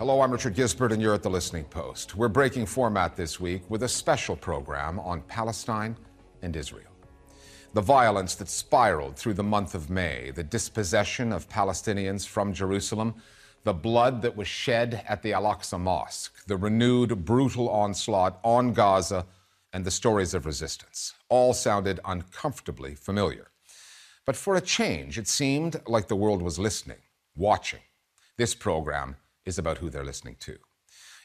Hello, I'm Richard Gizbert, and you're at the Listening Post. We're breaking format this week with a special program on Palestine and Israel. The violence that spiraled through the month of May, the dispossession of Palestinians from Jerusalem, the blood that was shed at the Al Aqsa Mosque, the renewed brutal onslaught on Gaza, and the stories of resistance all sounded uncomfortably familiar. But for a change, it seemed like the world was listening, watching. This program is about who they're listening to.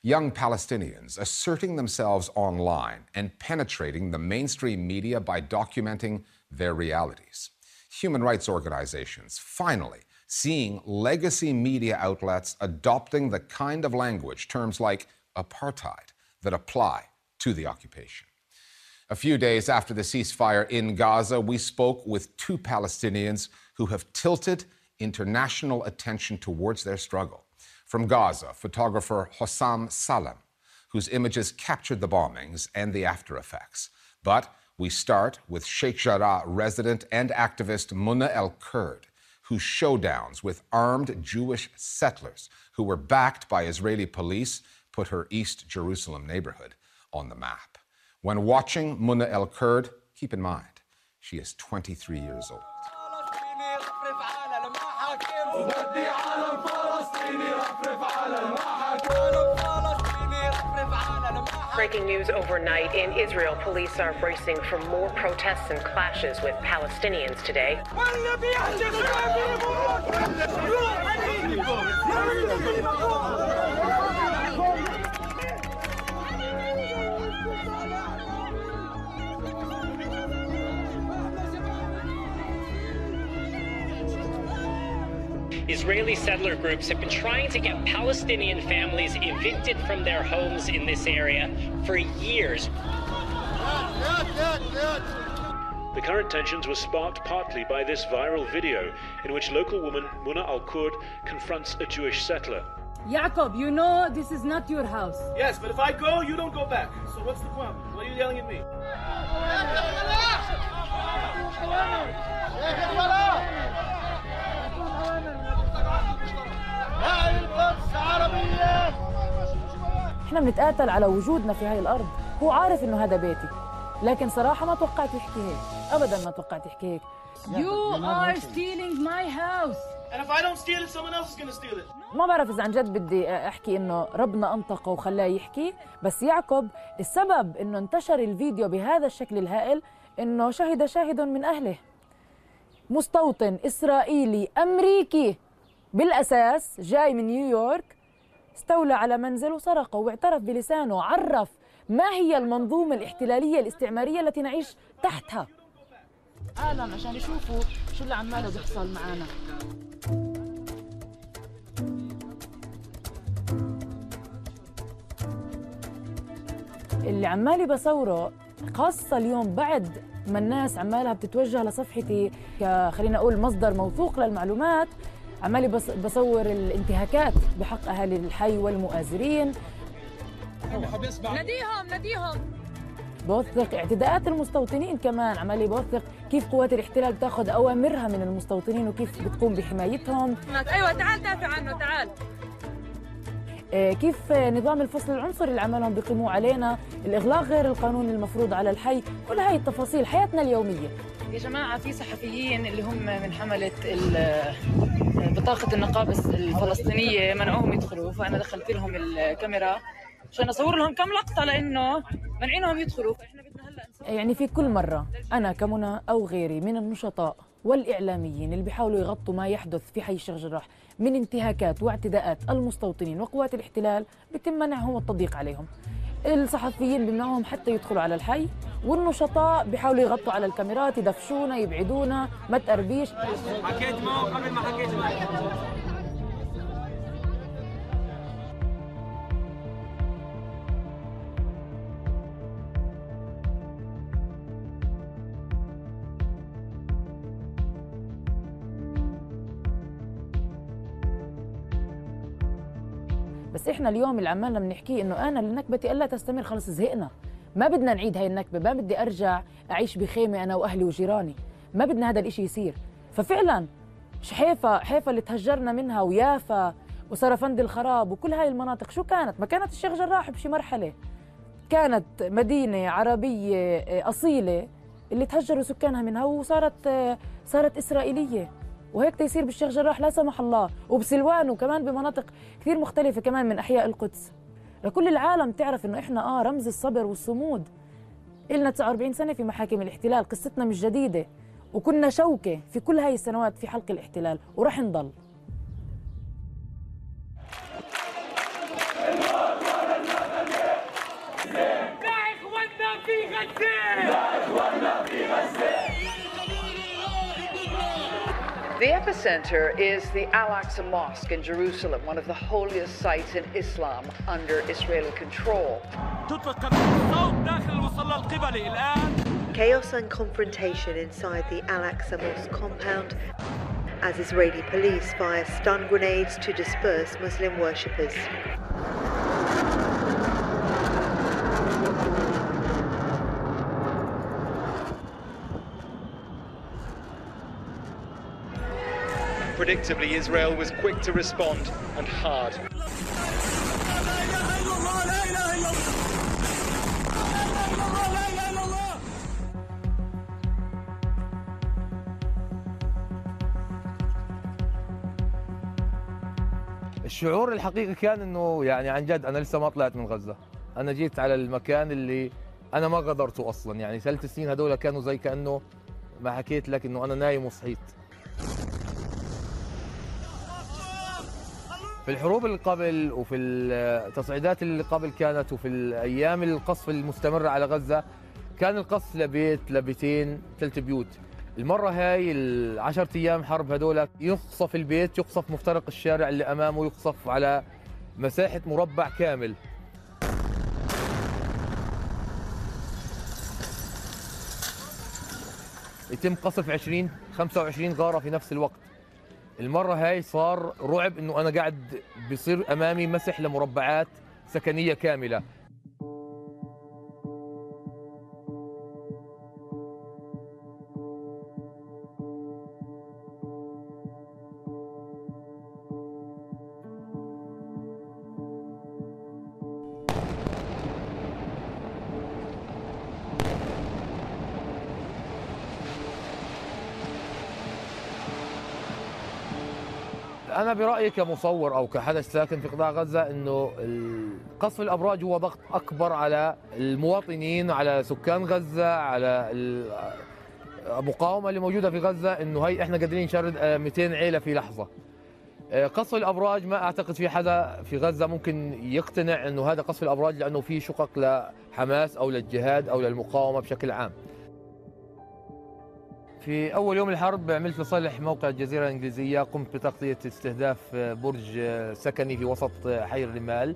Young Palestinians asserting themselves online and penetrating the mainstream media by documenting their realities. Human rights organizations finally seeing legacy media outlets adopting the kind of language, terms like apartheid, that apply to the occupation. A few days after the ceasefire in Gaza, we spoke with two Palestinians who have tilted international attention towards their struggle. From Gaza, photographer Hosam Salem, whose images captured the bombings and the after effects. But we start with Sheikh Jarrah resident and activist Muna El Kurd, whose showdowns with armed Jewish settlers who were backed by Israeli police put her East Jerusalem neighborhood on the map. When watching Muna El Kurd, keep in mind, she is 23 years old. Breaking news overnight in Israel, police are bracing for more protests and clashes with Palestinians today. Israeli settler groups have been trying to get Palestinian families evicted from their homes in this area for years. The current tensions were sparked partly by this viral video in which local woman Muna Al Kurd confronts a Jewish settler. Jacob, you know this is not your house. Yes, but if I go, you don't go back. So what's the problem? Why are you yelling at me? إحنا بنتقاتل على وجودنا في هاي الأرض. هو عارف إنه هذا بيتي. لكن صراحة ما توقعت يحكي هيك. ابدا ما توقعت يحكي هيك. You are stealing my house. And if I don't steal it, someone else is going to steal it. ما بعرف إذا عن جد بدي أحكي إنه ربنا أنطقه وخلاه يحكي. بس يعقب السبب إنه انتشر الفيديو بهذا الشكل الهائل إنه شهد شاهد من أهله. مستوطن إسرائيلي أمريكي. بالأساس جاي من نيويورك استولى على منزل وسرقه واعترف بلسانه عرف ما هي المنظومة الاحتلالية الاستعمارية التي نعيش تحتها. عالم عشان يشوفوا شو اللي عماله بيحصل معنا اللي عمالي بصوره خاصة اليوم بعد ما الناس عمالها بتتوجه لصفحتي خلينا أقول مصدر موثوق للمعلومات عمالي بص بصور الانتهاكات بحق أهالي الحي والمؤازرين. ناديهم ناديهم. بوثق اعتداءات المستوطنين كمان. عمالي بوثق كيف قوات الاحتلال بتاخذ أوامرها من المستوطنين وكيف بتقوم بحمايتهم. أيوه تعال دافع عنه تعال. آه، كيف نظام الفصل العنصري اللي عمالهم بيقيموه علينا؟ الإغلاق غير القانوني المفروض على الحي. كل هاي التفاصيل حياتنا اليومية. يا جماعة في صحفيين اللي هم من حملة بطاقة النقابة الفلسطينية منعوهم يدخلوا فأنا دخلت لهم الكاميرا عشان أصور لهم كم لقطة لأنه منعينهم يدخلوا. فإحنا بدنا هلأ يعني في كل مرة أنا كمنى أو غيري من النشطاء والإعلاميين اللي بيحاولوا يغطوا ما يحدث في حي الشيخ جراح من انتهاكات واعتداءات المستوطنين وقوات الاحتلال بيتم منعهم والتضييق عليهم. الصحفيين بيمنعوهم حتى يدخلوا على الحي والنشطاء بيحاولوا يغطوا على الكاميرات يدفشونا يبعدونا ما تقربيش. حكيت معه قبل ما حكيت معه. بس إحنا اليوم اللي عمالنا بنحكيه إنه أنا لنكبتي ألا تستمر خلص زهقنا. ما بدنا نعيد هاي النكبة ما بدي أرجع أعيش بخيمة أنا وأهلي وجيراني. ما بدنا هذا الإشي يصير. ففعلا حيفا حيفا اللي تهجرنا منها ويافا وسرفند الخراب وكل هاي المناطق شو كانت؟ ما كانت الشيخ جراح بشي مرحلة. كانت مدينة عربية آه، أصيلة اللي تهجروا سكانها منها وصارت صارت إسرائيلية. وهيك تيصير بالشيخ جراح لا سمح الله. وبسلوان وكمان بمناطق كثير مختلفة كمان من أحياء القدس. لكل العالم تعرف إنه إحنا آه رمز الصبر والصمود. إلنا 49 سنة في محاكم الاحتلال قصتنا مش جديدة. وكنا شوكة في كل هاي السنوات في حلق الاحتلال ورح نضل. The epicenter is the Al-Aqsa Mosque in Jerusalem, one of the holiest sites in Islam under Israeli control. Chaos and confrontation inside the Al-Aqsa Mosque compound as Israeli police fire stun grenades to disperse Muslim worshippers. Predictably, Israel was quick to respond and hard. الشعور الحقيقي كان إنه يعني عن جد أنا لسه ما طلعت من غزة. أنا جيت على المكان اللي أنا ما غادرته أصلا. يعني ثلاث سنين هدول كانوا زي كأنه ما حكيت لك إنه أنا نايم وصحيت. في الحروب اللي قبل وفي التصعيدات اللي قبل كانت وفي الأيام القصف المستمره على غزة كان القصف لبيت لبيتين ثلاث بيوت. المرة هاي العشرة أيام حرب هدول يقصف البيت يقصف مفترق الشارع اللي أمامه يقصف على مساحة مربع كامل. يتم قصف 20 25 غارة في نفس الوقت. المرة هاي صار رعب إنه أنا قاعد بيصير أمامي مسح لمربعات سكنية كاملة. أنا برأيي كمصور أو كحدث ساكن في قطاع غزة أنه قصف الأبراج هو ضغط أكبر على المواطنين على سكان غزة على المقاومة اللي موجودة في غزة أنه هي إحنا قادرين نشرد 200 عيلة في لحظة. قصف الأبراج ما أعتقد في حدا في غزة ممكن يقتنع أنه هذا قصف الأبراج لأنه في شقق لحماس أو للجهاد أو للمقاومة بشكل عام. في أول يوم الحرب عملت لصالح موقع الجزيرة الإنجليزية قمت بتغطية استهداف برج سكني في وسط حي الرمال.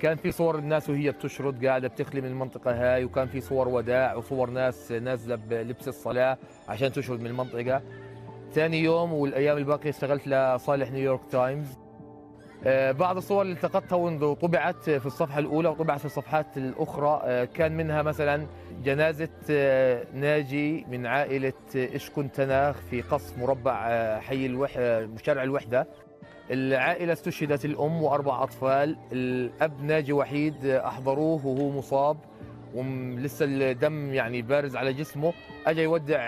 كان في صور الناس وهي بتشرد قاعدة بتخلي من المنطقة هاي وكان في صور وداع وصور ناس نازلة بلبس الصلاة عشان تشرد من المنطقة. ثاني يوم والأيام الباقية اشتغلت لصالح نيويورك تايمز. بعض الصور اللي التقطتها وانه طبعت في الصفحة الأولى وطبعت في الصفحات الأخرى كان منها مثلا جنازة ناجي من عائلة إشكن تناخ في قصف مربع حي الوح... شارع الوحدة. العائلة استشهدت الأم وأربع أطفال. الأب ناجي وحيد أحضروه وهو مصاب ولسه الدم يعني بارز على جسمه. أجا يودع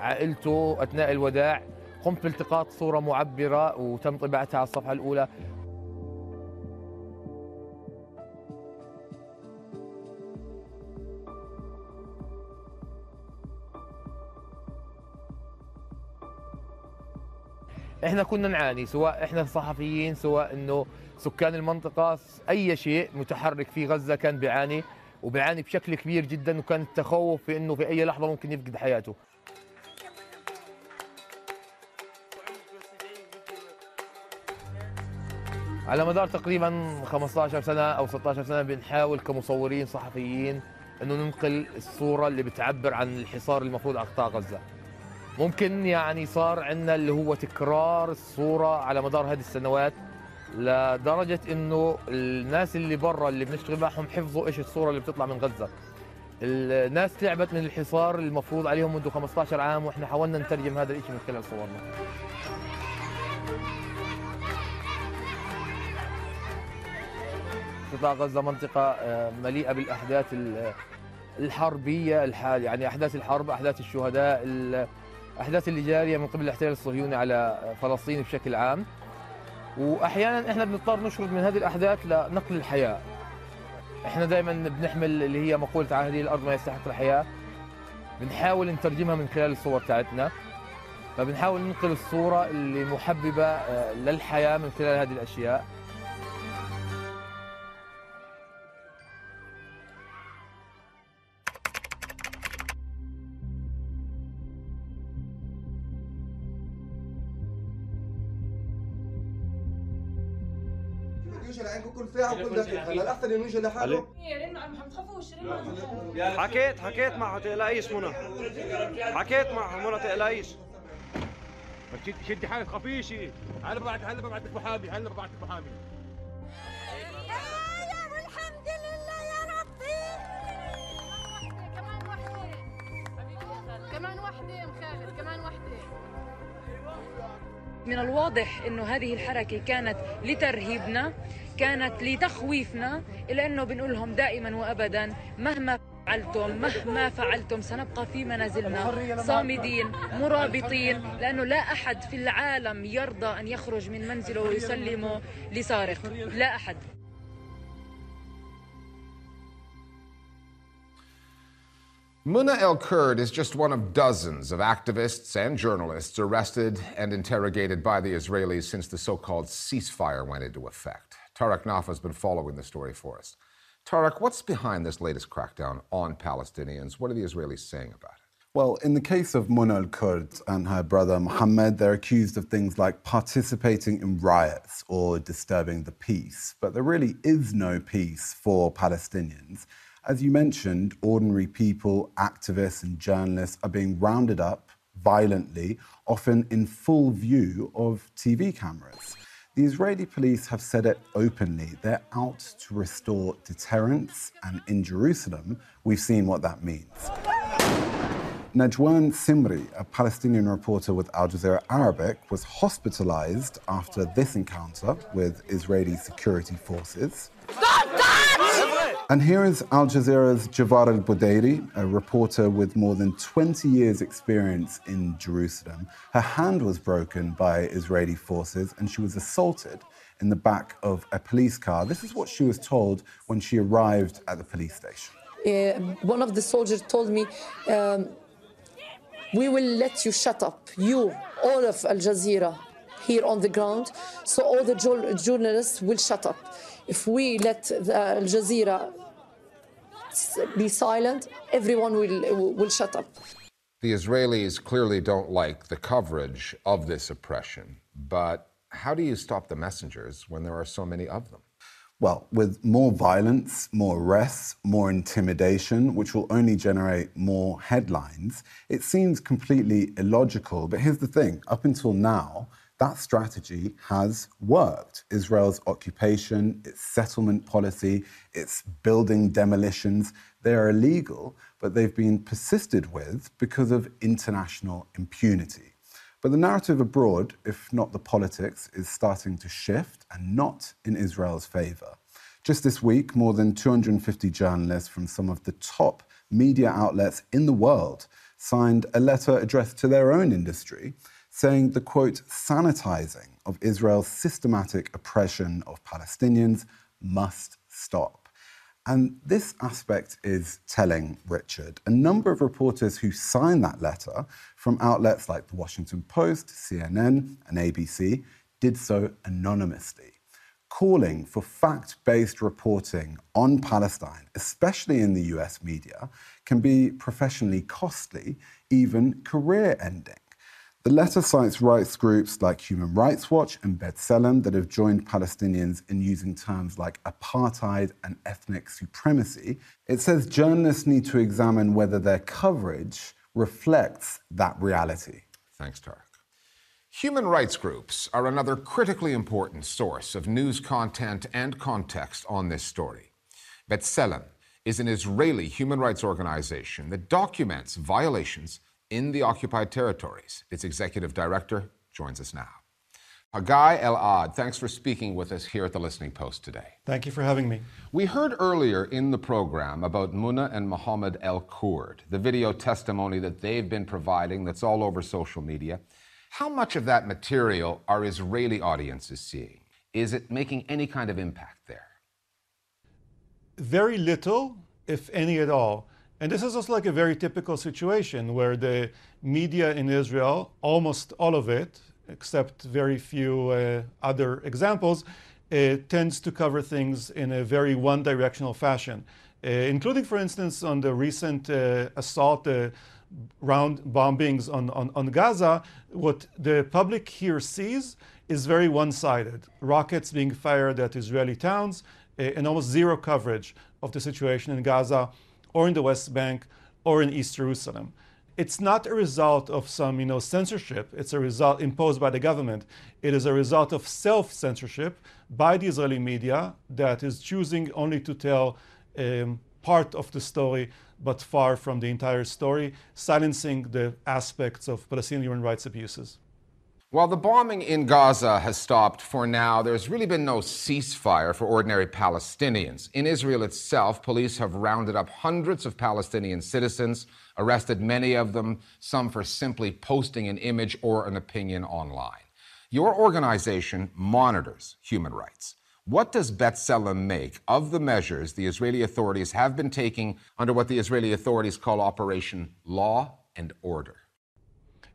عائلته أثناء الوداع. قمت بالتقاط صورة معبرة وتم طباعتها على الصفحة الأولى. إحنا كنا نعاني سواء إحنا صحفيين سواء إنه سكان المنطقة أي شيء متحرك في غزة كان بيعاني وبيعاني بشكل كبير جدا وكان التخوف في إنه في أي لحظة ممكن يفقد حياته. على مدار تقريبا 15 سنة أو 16 سنة بنحاول كمصورين صحفيين إنه ننقل الصورة اللي بتعبر عن الحصار المفروض على قطاع غزة. ممكن يعني صار عندنا اللي هو تكرار الصورة على مدار هذه السنوات لدرجة إنه الناس اللي برا اللي بنشتغل معهم حفظوا إيش الصورة اللي بتطلع من غزة. الناس تعبت من الحصار المفروض عليهم منذ 15 عام وإحنا حاولنا نترجم هذا الشيء من خلال صورنا. قطاع غزة منطقة مليئة بالأحداث الحربية الحال يعني أحداث الحرب أحداث الشهداء الأحداث اللي جارية من قبل الاحتلال الصهيوني على فلسطين بشكل عام. وأحيانا إحنا بنضطر نشرد من هذه الأحداث لنقل الحياة. إحنا دائما بنحمل اللي هي مقولة هذه الأرض ما يستحق الحياة. بنحاول نترجمها من خلال الصور تاعتنا فبنحاول ننقل الصورة اللي محببة للحياة من خلال هذه الأشياء. لعندكم كل دقيقه هلا الاحسن انه يجي لحاله. ما تخافوش حكيت حكيت معها تقلقيش منى حكيت معها منى تقلقيش. شدي شدي حالك خفيشي هلا ببعت هلا ببعت لك محامي هلا ببعت لك محامي. من الواضح إنه هذه الحركة كانت لترهيبنا. كانت لتخويفنا الا أنه بنقول لهم دائما وابدا مهما فعلتم مهما فعلتم سنبقى في منازلنا صامدين مرابطين لأنه لا أحد في العالم يرضى أن يخرج من منزله ويسلمه لسارق لا أحد Muna El Kurd is just one of dozens of activists and journalists arrested and interrogated by the Israelis since the so called ceasefire went into effect. Tariq Nafi has been following the story for us. Tarek, what's behind this latest crackdown on Palestinians? What are the Israelis saying about it? Well, in the case of Muna al Kurd and her brother Mohammed, they're accused of things like participating in riots or disturbing the peace. But there really is no peace for Palestinians. As you mentioned, ordinary people, activists, and journalists are being rounded up violently, often in full view of TV cameras. The Israeli police have said it openly. They're out to restore deterrence, and in Jerusalem, we've seen what that means. Najwan Simri, a Palestinian reporter with Al Jazeera Arabic, was hospitalized after this encounter with Israeli security forces. And here is Al Jazeera's Javad al Budairi, a reporter with more than 20 years' experience in Jerusalem. Her hand was broken by Israeli forces and she was assaulted in the back of a police car. This is what she was told when she arrived at the police station. Uh, one of the soldiers told me, um, We will let you shut up, you, all of Al Jazeera, here on the ground, so all the journalists will shut up. If we let uh, Al Jazeera be silent, everyone will, will shut up. The Israelis clearly don't like the coverage of this oppression, but how do you stop the messengers when there are so many of them? Well, with more violence, more arrests, more intimidation, which will only generate more headlines, it seems completely illogical. But here's the thing up until now, that strategy has worked. Israel's occupation, its settlement policy, its building demolitions, they are illegal, but they've been persisted with because of international impunity. But the narrative abroad, if not the politics, is starting to shift and not in Israel's favor. Just this week, more than 250 journalists from some of the top media outlets in the world signed a letter addressed to their own industry saying the quote, sanitizing of Israel's systematic oppression of Palestinians must stop. And this aspect is telling, Richard. A number of reporters who signed that letter from outlets like the Washington Post, CNN, and ABC did so anonymously, calling for fact based reporting on Palestine, especially in the US media, can be professionally costly, even career ending. The letter cites rights groups like Human Rights Watch and B'Tselem that have joined Palestinians in using terms like apartheid and ethnic supremacy. It says journalists need to examine whether their coverage reflects that reality. Thanks, Tariq. Human rights groups are another critically important source of news content and context on this story. B'Tselem is an Israeli human rights organization that documents violations in the occupied territories. Its executive director joins us now. Hagai El-Ad, thanks for speaking with us here at the Listening Post today. Thank you for having me. We heard earlier in the program about Muna and Mohammed El Kurd, the video testimony that they've been providing that's all over social media. How much of that material are Israeli audiences seeing? Is it making any kind of impact there? Very little, if any at all. And this is also like a very typical situation where the media in Israel, almost all of it, except very few uh, other examples, uh, tends to cover things in a very one directional fashion, uh, including, for instance, on the recent uh, assault. uh, round bombings on, on, on Gaza, what the public here sees is very one sided. Rockets being fired at Israeli towns, uh, and almost zero coverage of the situation in Gaza or in the West Bank or in East Jerusalem. It's not a result of some you know, censorship, it's a result imposed by the government. It is a result of self censorship by the Israeli media that is choosing only to tell um, part of the story but far from the entire story, silencing the aspects of Palestinian human rights abuses. While the bombing in Gaza has stopped for now, there's really been no ceasefire for ordinary Palestinians. In Israel itself, police have rounded up hundreds of Palestinian citizens, arrested many of them, some for simply posting an image or an opinion online. Your organization monitors human rights. What does B'Tselem make of the measures the Israeli authorities have been taking under what the Israeli authorities call Operation Law and Order?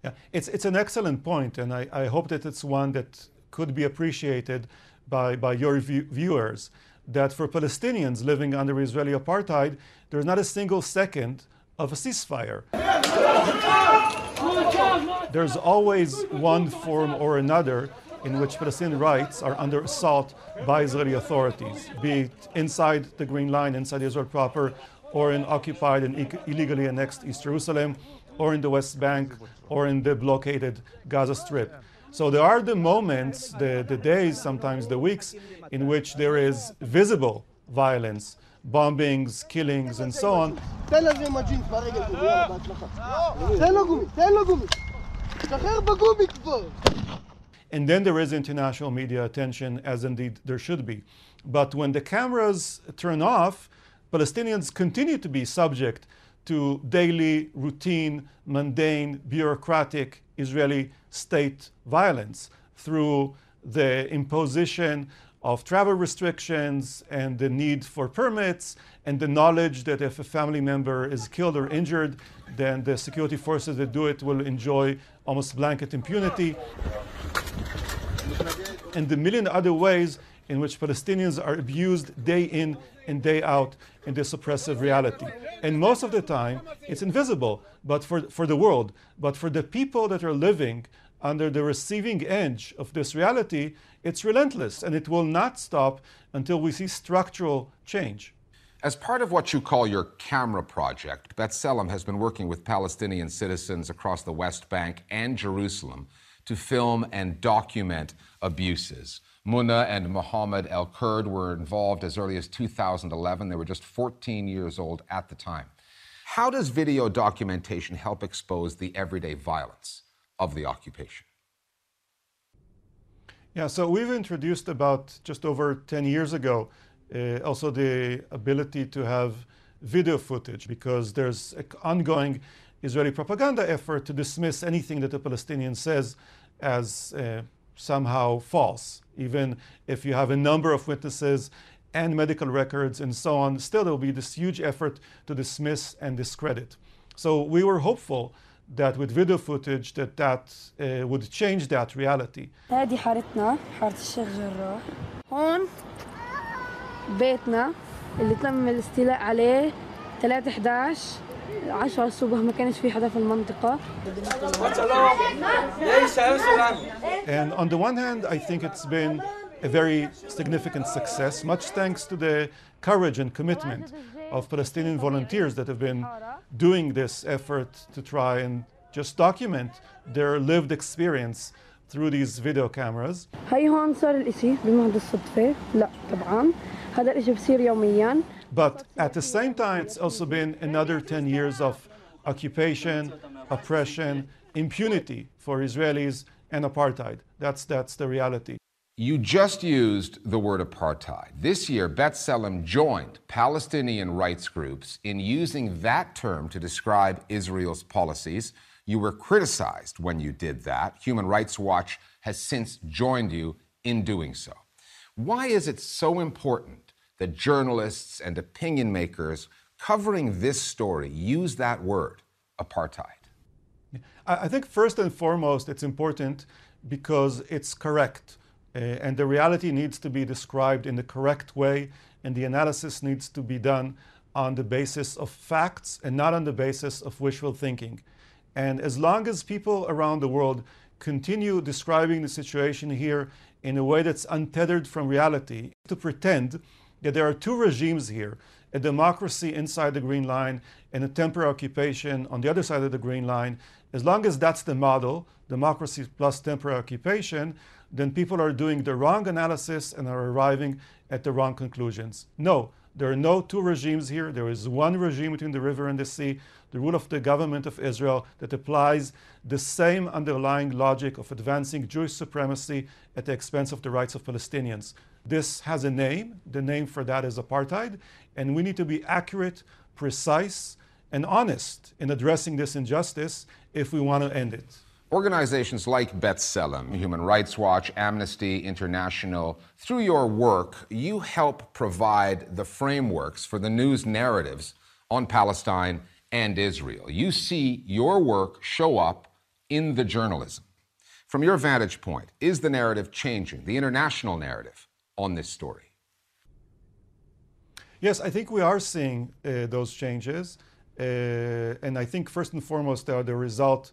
Yeah, it's, it's an excellent point, and I, I hope that it's one that could be appreciated by, by your view, viewers. That for Palestinians living under Israeli apartheid, there's not a single second of a ceasefire. There's always one form or another in which Palestinian rights are under assault by Israeli authorities, be it inside the Green Line, inside Israel proper, or in occupied and illegally annexed East Jerusalem, or in the West Bank, or in the blockaded Gaza Strip. So there are the moments, the, the days, sometimes the weeks, in which there is visible violence, bombings, killings, and so on. And then there is international media attention, as indeed there should be. But when the cameras turn off, Palestinians continue to be subject to daily, routine, mundane, bureaucratic Israeli state violence through the imposition of travel restrictions and the need for permits and the knowledge that if a family member is killed or injured, then the security forces that do it will enjoy almost blanket impunity. And the million other ways in which Palestinians are abused day in and day out in this oppressive reality. And most of the time, it's invisible but for, for the world. But for the people that are living under the receiving edge of this reality, it's relentless and it will not stop until we see structural change. As part of what you call your camera project, B'Tselem has been working with Palestinian citizens across the West Bank and Jerusalem to film and document abuses. Muna and Mohammed El Kurd were involved as early as 2011. They were just 14 years old at the time. How does video documentation help expose the everyday violence of the occupation? Yeah, so we've introduced about just over 10 years ago uh, also the ability to have video footage because there's an ongoing Israeli propaganda effort to dismiss anything that a Palestinian says as uh, somehow false Even if you have a number of witnesses and medical records and so on, still there will be this huge effort to dismiss and discredit. So we were hopeful that with video footage that that uh, would change that reality. هذه حارتنا حارة الشيخ جراح هون بيتنا اللي تم الاستيلاء عليه 3 11 10 الصبح ما كانش في حدا في المنطقة And on the one hand, I think it's been a very significant success, much thanks to the courage and commitment of Palestinian volunteers that have been doing this effort to try and just document their lived experience through these video cameras. هي هون صار الإشي بمحض الصدفة لا طبعا هذا الإشي بصير يوميا But at the same time, it's also been another 10 years of occupation, oppression, impunity for Israelis and apartheid. That's, that's the reality. You just used the word apartheid. This year, B'Tselem joined Palestinian rights groups in using that term to describe Israel's policies. You were criticized when you did that. Human Rights Watch has since joined you in doing so. Why is it so important that journalists and opinion makers covering this story use that word, apartheid? I think first and foremost, it's important because it's correct. Uh, and the reality needs to be described in the correct way, and the analysis needs to be done on the basis of facts and not on the basis of wishful thinking. And as long as people around the world continue describing the situation here in a way that's untethered from reality, to pretend that there are two regimes here a democracy inside the Green Line and a temporary occupation on the other side of the Green Line, as long as that's the model, democracy plus temporary occupation, then people are doing the wrong analysis and are arriving at the wrong conclusions. No, there are no two regimes here. There is one regime between the river and the sea, the rule of the government of Israel that applies the same underlying logic of advancing Jewish supremacy at the expense of the rights of Palestinians. This has a name. The name for that is apartheid. And we need to be accurate, precise, and honest in addressing this injustice if we want to end it. Organizations like B'Tselem, Human Rights Watch, Amnesty International, through your work, you help provide the frameworks for the news narratives on Palestine and Israel. You see your work show up in the journalism. From your vantage point, is the narrative changing, the international narrative on this story? Yes, I think we are seeing uh, those changes. Uh, and I think first and foremost, they are the result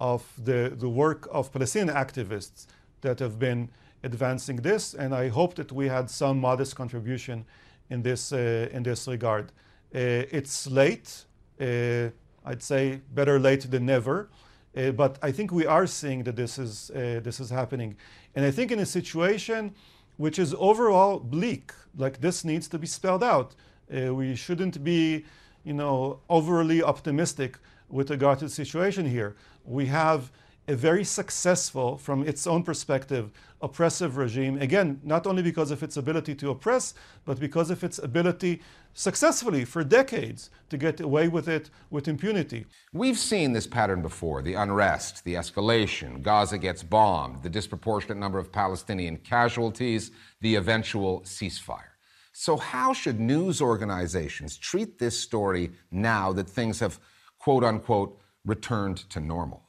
of the, the work of Palestinian activists that have been advancing this, and I hope that we had some modest contribution in this, uh, in this regard. Uh, it's late, uh, I'd say better late than never, uh, but I think we are seeing that this is, this is happening. And I think in a situation which is overall bleak, like this needs to be spelled out. Uh, we shouldn't be, you know, overly optimistic with regard to the situation here. We have a very successful, from its own perspective, oppressive regime. Again, not only because of its ability to oppress, but because of its ability successfully for decades to get away with it with impunity. We've seen this pattern before the unrest, the escalation, Gaza gets bombed, the disproportionate number of Palestinian casualties, the eventual ceasefire. So, how should news organizations treat this story now that things have quote unquote, returned to normal?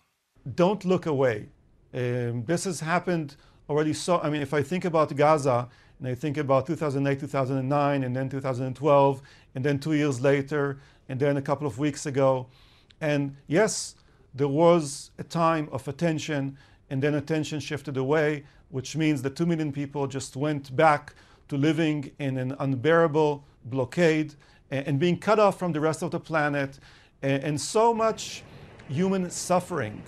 Don't look away. Um, this has happened already. So, I mean, if I think about Gaza and I think about 2008, 2009, and then 2012, and then two years later, and then a couple of weeks ago, and yes, there was a time of attention, and then attention shifted away, which means that two million people just went back to living in an unbearable blockade and being cut off from the rest of the planet and so much human suffering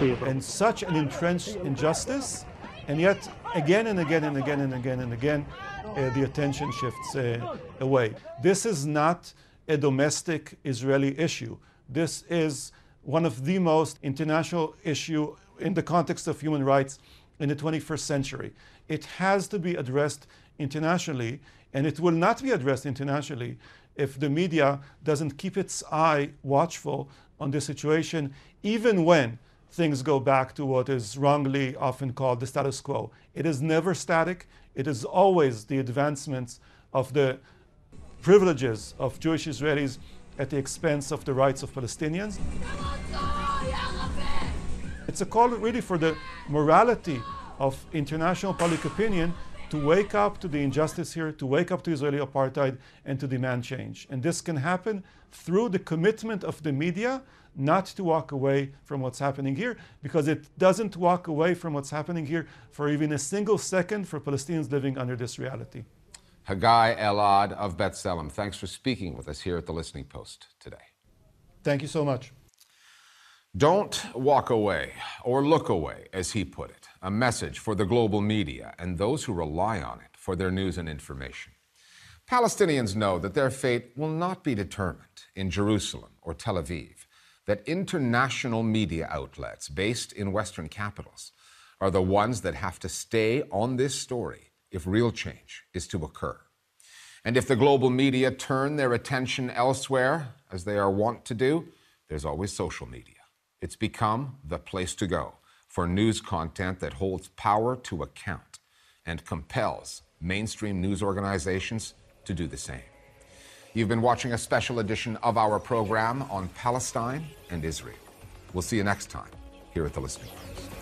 and such an entrenched injustice, and yet again and again and again and again and again, uh, the attention shifts uh, away. This is not a domestic Israeli issue. This is one of the most international issue in the context of human rights in the 21st century. It has to be addressed internationally, and it will not be addressed internationally if the media doesn't keep its eye watchful on this situation, even when things go back to what is wrongly often called the status quo. It is never static, it is always the advancements of the privileges of Jewish Israelis at the expense of the rights of Palestinians. It's a call really for the morality of international public opinion to wake up to the injustice here, to wake up to Israeli apartheid, and to demand change. And this can happen through the commitment of the media not to walk away from what's happening here, because it doesn't walk away from what's happening here for even a single second for Palestinians living under this reality. Hagai El-Ad of B'Tselem, thanks for speaking with us here at the Listening Post today. Thank you so much. Don't walk away or look away, as he put it a message for the global media and those who rely on it for their news and information. Palestinians know that their fate will not be determined in Jerusalem or Tel Aviv, that international media outlets based in Western capitals are the ones that have to stay on this story if real change is to occur. And if the global media turn their attention elsewhere, as they are wont to do, there's always social media. It's become the place to go for news content that holds power to account and compels mainstream news organizations to do the same. You've been watching a special edition of our program on Palestine and Israel. We'll see you next time here at the Listening Post.